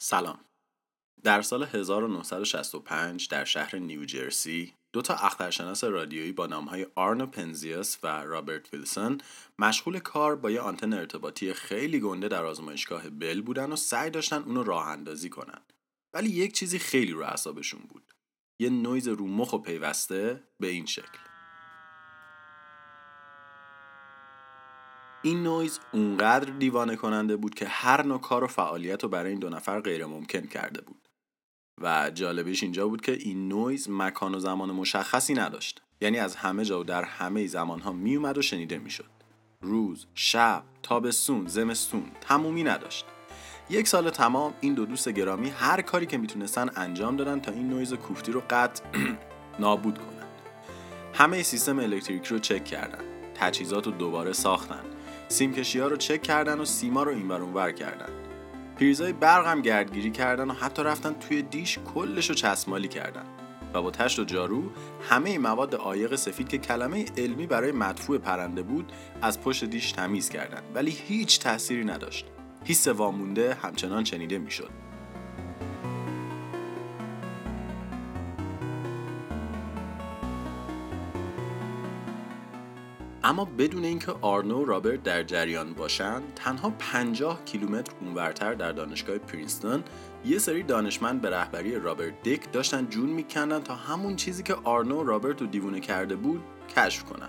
سلام. در سال 1965 در شهر نیوجرسی دو تا اخترشناس رادیویی با نامهای آرنو پنزیاس و رابرت ویلسون مشغول کار با یه آنتن ارتباطی خیلی گنده در آزمایشگاه بل بودن و سعی داشتن اونو راه اندازی کنن. ولی یک چیزی خیلی رو اعصابشون بود. یه نویز رو مخ و پیوسته به این شکل. این نویز اونقدر دیوانه کننده بود که هر نوع کار و فعالیت رو برای این دو نفر غیر ممکن کرده بود. و جالبش اینجا بود که این نویز مکان و زمان مشخصی نداشت. یعنی از همه جا و در همه زمانها میومد و شنیده می‌شد. روز، شب، تابستون، زمستون تمومی نداشت. یک سال تمام این دو دوست گرامی هر کاری که می‌تونستن انجام دادن تا این نویز کوفتی رو قطع نابود کنن همه سیستم الکتریکی رو چک کردن. تجهیزات رو دوباره ساختن. سیمکشی ها رو چک کردن و سیما رو این اونور کردن. پریزای برق هم گردگیری کردن و حتی رفتن توی دیش کلش رو چسمالی کردن. و با تشت و جارو همه مواد عایق سفید که کلمه علمی برای مدفوع پرنده بود از پشت دیش تمیز کردن. ولی هیچ تأثیری نداشت. حس وامونده همچنان شنیده می‌شد. اما بدون اینکه آرنو و رابرت در جریان باشند تنها 50 کیلومتر اونورتر در دانشگاه پرینستون یه سری دانشمند به رهبری رابرت دیک داشتن جون میکندن تا همون چیزی که آرنو و رابرت رو دیوونه کرده بود کشف کنن.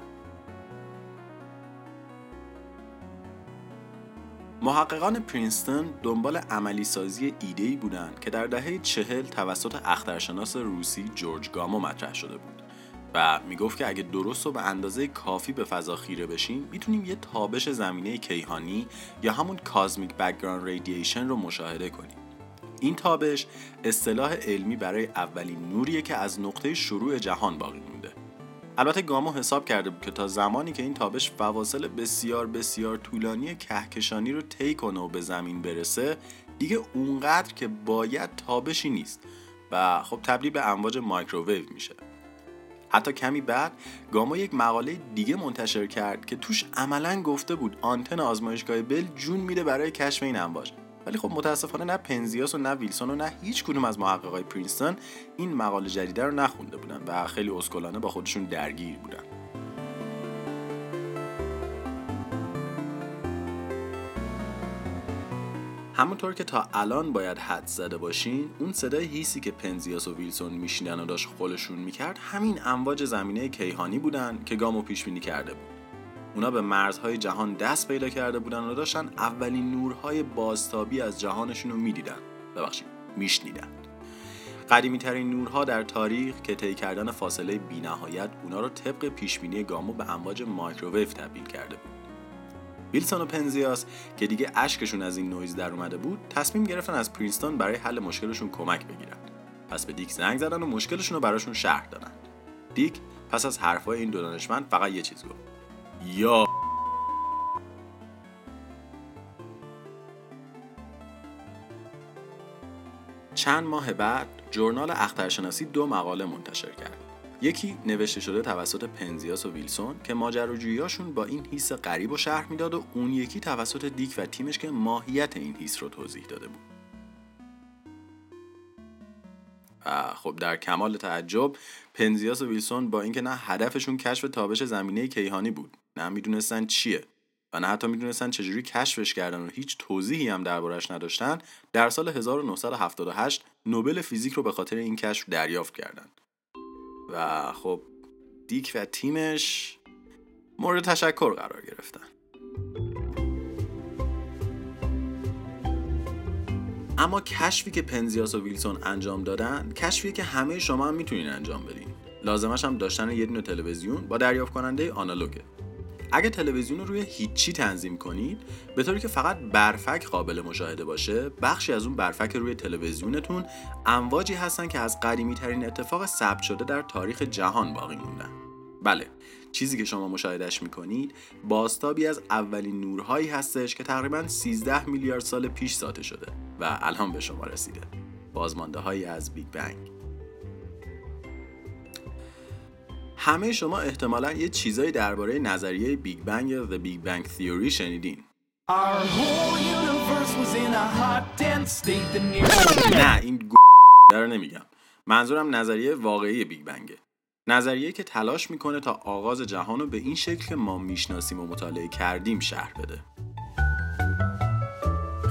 محققان پرینستون دنبال عملی سازی ایده‌ای بودند که در دهه چهل توسط اخترشناس روسی جورج گامو مطرح شده بود. و می‌گفت که اگه درست و به اندازه کافی به فضا خیره بشیم می‌تونیم یه تابش زمینه کیهانی یا همون cosmic background radiation رو مشاهده کنیم. این تابش اصطلاح علمی برای اولین نوریه که از نقطه شروع جهان باقی مونده. البته گامو حساب کرده بود که تا زمانی که این تابش فواصل بسیار بسیار طولانی کهکشانی رو طی کنه و به زمین برسه دیگه اونقدر که باید تابشی نیست. و خب تبدیل به امواج microwave میشه. حتی کمی بعد گامو یک مقاله دیگه منتشر کرد که توش عملا گفته بود آنتن آزمایشگاه بل جون میده برای کشف این امواج ولی خب متاسفانه نه پنزیاس و نه ویلسون و نه هیچ کدوم از محققای پرینستون این مقاله جدیده رو نخونده بودن و خیلی اسکلانه با خودشون درگیر بودن. همونطور که تا الان باید حدس زده باشین اون صدای هیسی که پنزیاس و ویلسون میشیدن و داشت خلشون می‌کرد همین امواج زمینه کیهانی بودن که گامو پیش بینی کرده بود. اونا به مرزهای جهان دست پیدا کرده بودن و داشتن اولین نورهای بازتابی از جهانشون رو می‌دیدن. ببخشید میشنیدن. قدیمی ترین نورها در تاریخ که طی کردن فاصله بینهایت اونا رو طبق پیشبینی گامو به امواج microwave تبدیل کرده بود. ویلسون و پنزیاس که دیگه اشکشون از این نویز در اومده بود تصمیم گرفتن از پرینستون برای حل مشکلشون کمک بگیرن. پس به دیک زنگ زدن و مشکلشون رو براشون شرح دادن. دیک پس از حرفای این دو دانشمند فقط یه چیز گفت. چند ماه بعد journal اخترشناسی دو مقاله منتشر کرد. یکی نوشته شده توسط پنزیاس و ویلسون که ماجراجوییاشون با این هیس غریب رو شرح می‌داد و اون یکی توسط دیک و تیمش که ماهیت این هیس رو توضیح داده بود. خب در کمال تعجب پنزیاس و ویلسون با اینکه نه هدفشون کشف تابش زمینه کیهانی بود نه می‌دونستن چیه و نه حتی می‌دونستن چجوری کشفش کردن و هیچ توضیحی هم دربارش نداشتن در سال 1978 نوبل فیزیک رو به خاطر این کشف دریافت کردند و خب دیک و تیمش مورد تشکر قرار گرفتن. اما کشفی که پنزیاس و ویلسون انجام دادن کشفی که همه شما هم می‌تونین انجام بدین. لازمش هم داشتن یه دونه تلویزیون با دریافت کننده آنالوگه. اگه تلویزیون رو روی هیچی تنظیم کنید به طوری که فقط برفک قابل مشاهده باشه بخشی از اون برفک روی تلویزیونتون امواجی هستن که از قدیمی ترین اتفاق ثبت شده در تاریخ جهان باقی موندن. بله چیزی که شما مشاهدهش می‌کنید باستابی از اولین نورهایی هستش که تقریبا 13 میلیارد سال پیش ساته شده و الان به شما رسیده. بازمانده هایی از بیگ بنگ. همه شما احتمالا یه چیزایی درباره نظریه بیگ بنگ یا The Big Bang Theory شنیدین. نه این رو نمیگم. منظورم نظریه واقعی بیگ بنگه نظریه که تلاش می‌کنه تا آغاز جهان رو به این شکل که ما می‌شناسیم و مطالعه کردیم شرح بده.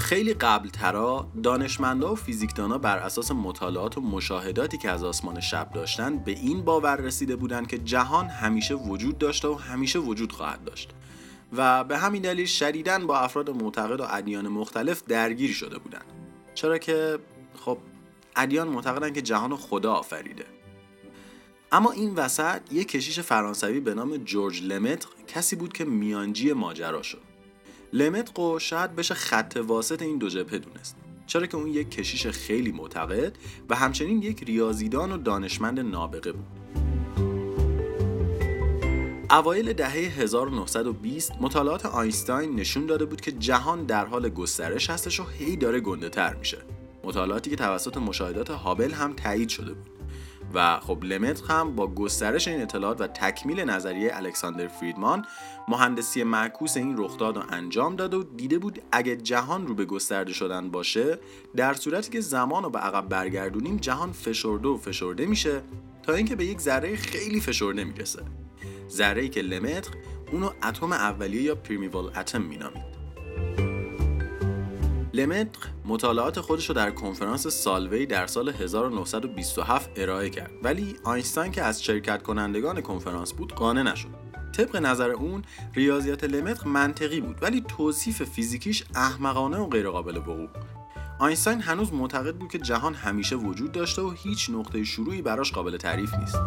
خیلی قبل ترا دانشمندا و فیزیکدانا بر اساس مطالعات و مشاهداتی که از آسمان شب داشتن به این باور رسیده بودند که جهان همیشه وجود داشته و همیشه وجود خواهد داشت. و به همین دلیل شدیداً با افراد معتقد و ادیان مختلف درگیر شده بودند چرا که خب ادیان معتقدن که جهان خدا آفریده. اما این وسط یک کشیش فرانسوی به نام جورج لمتر کسی بود که میانجی ماجرا شد. لمتقو شاید بشه خط واسط این دو جبهه دونست. چرا که اون یک کشیش خیلی معتقد و همچنین یک ریاضیدان و دانشمند نابغه بود. اوایل دهه 1920 مطالعات آینستاین نشون داده بود که جهان در حال گسترش هستش و هی داره گنده تر میشه. مطالعاتی که توسط مشاهدات هابل هم تایید شده بود. و خب لمتر هم با گسترش این اطلاعات و تکمیل نظریه الکساندر فریدمان مهندسی معکوس این رخداد رو انجام داد و دیده بود اگه جهان رو به گسترده شدن باشه در صورتی که زمان رو به عقب برگردونیم جهان فشرده و فشرده میشه تا اینکه به یک ذره خیلی فشرده می‌رسه ذره ای که لمتر اونو اتم اولیه یا پریمیوال اتم مینامید. لمتر مطالعات خودش رو در کنفرانس سالوی در سال 1927 ارائه کرد. ولی آینستاین که از شرکت کنندگان کنفرانس بود قانع نشد. طبق نظر اون ریاضیات لمتر منطقی بود ولی توصیف فیزیکیش احمقانه و غیرقابل وقوع. آینستاین هنوز معتقد بود که جهان همیشه وجود داشته و هیچ نقطه شروعی براش قابل تعریف نیست.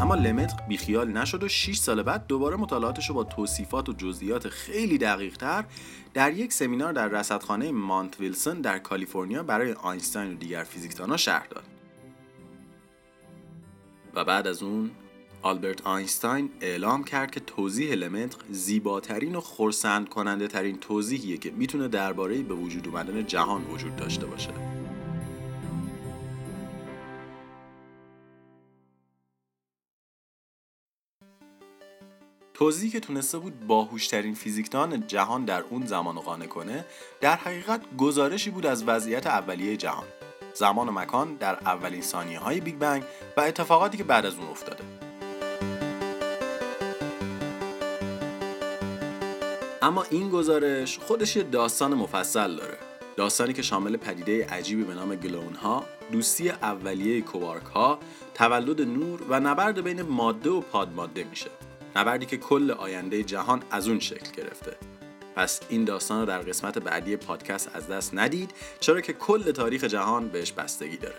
اما لمتر بیخیال نشد و 6 سال بعد دوباره مطالعاتش رو با توصیفات و جزئیات خیلی دقیق تر در یک سمینار در رصدخانه مانت ویلسون در کالیفرنیا برای آینستاین و دیگر فیزیکدانها شرح داد. و بعد از اون آلبرت آینستاین اعلام کرد که توضیح لمتر زیباترین و خرسند کننده ترین توضیحیه که می‌تونه درباره به وجود اومدن جهان وجود داشته باشه. توضیحی که تونسته بود باهوشترین فیزیکدان جهان در اون زمان قانع کنه در حقیقت گزارشی بود از وضعیت اولیه جهان. زمان و مکان در اولین ثانیه های بیگ بنگ و اتفاقاتی که بعد از اون افتاده. اما این گزارش خودش یه داستان مفصل داره. داستانی که شامل پدیده عجیبی به نام گلوئون ها دوستی اولیه کوارک ها تولد نور و نبرد بین ماده و پادماده میشه. نبردی که کل آینده جهان از اون شکل گرفته. پس این داستان رو در قسمت بعدی پادکست از دست ندید چرا که کل تاریخ جهان بهش بستگی داره.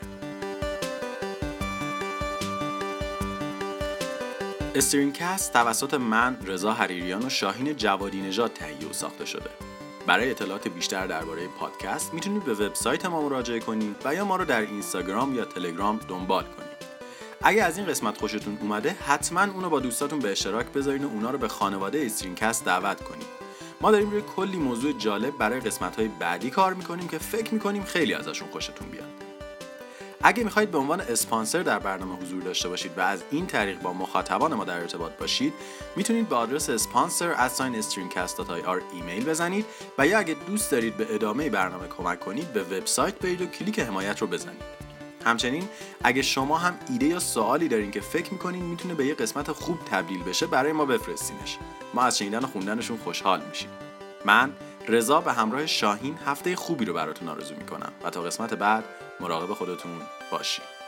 استرینکست توسط من رضا حریریان و شاهین جوادی نژاد تهیه و ساخته شده. برای اطلاعات بیشتر درباره پادکست می‌تونید به وبسایت ما مراجعه کنید و یا ما رو در اینستاگرام یا تلگرام دنبال کنید. اگه از این قسمت خوشتون اومده حتما اونو با دوستاتون به اشتراک بذارین و اونا رو به خانواده استرینکست دعوت کنید ما داریم روی کلی موضوع جالب برای قسمت های بعدی کار می‌کنیم که فکر می‌کنیم خیلی ازشون خوشتون بیاد. اگه می‌خواهید به عنوان اسپانسر در برنامه حضور داشته باشید و از این طریق با مخاطبان ما در ارتباط باشید می‌تونید به آدرس اسپانسر ایمیل بزنید و یا اگه دوست دارید به ادامه برنامه کمک کنید به وبسایت برید و کلیک حمایت رو بزنید. همچنین اگه شما هم ایده یا سوالی دارین که فکر می‌کنین می‌تونه به یه قسمت خوب تبدیل بشه برای ما بفرستینش. ما از شنیدن و خوندنشون خوشحال میشیم. من رضا به همراه شاهین هفته خوبی رو براتون آرزو می‌کنم و تا قسمت بعد مراقب خودتون باشید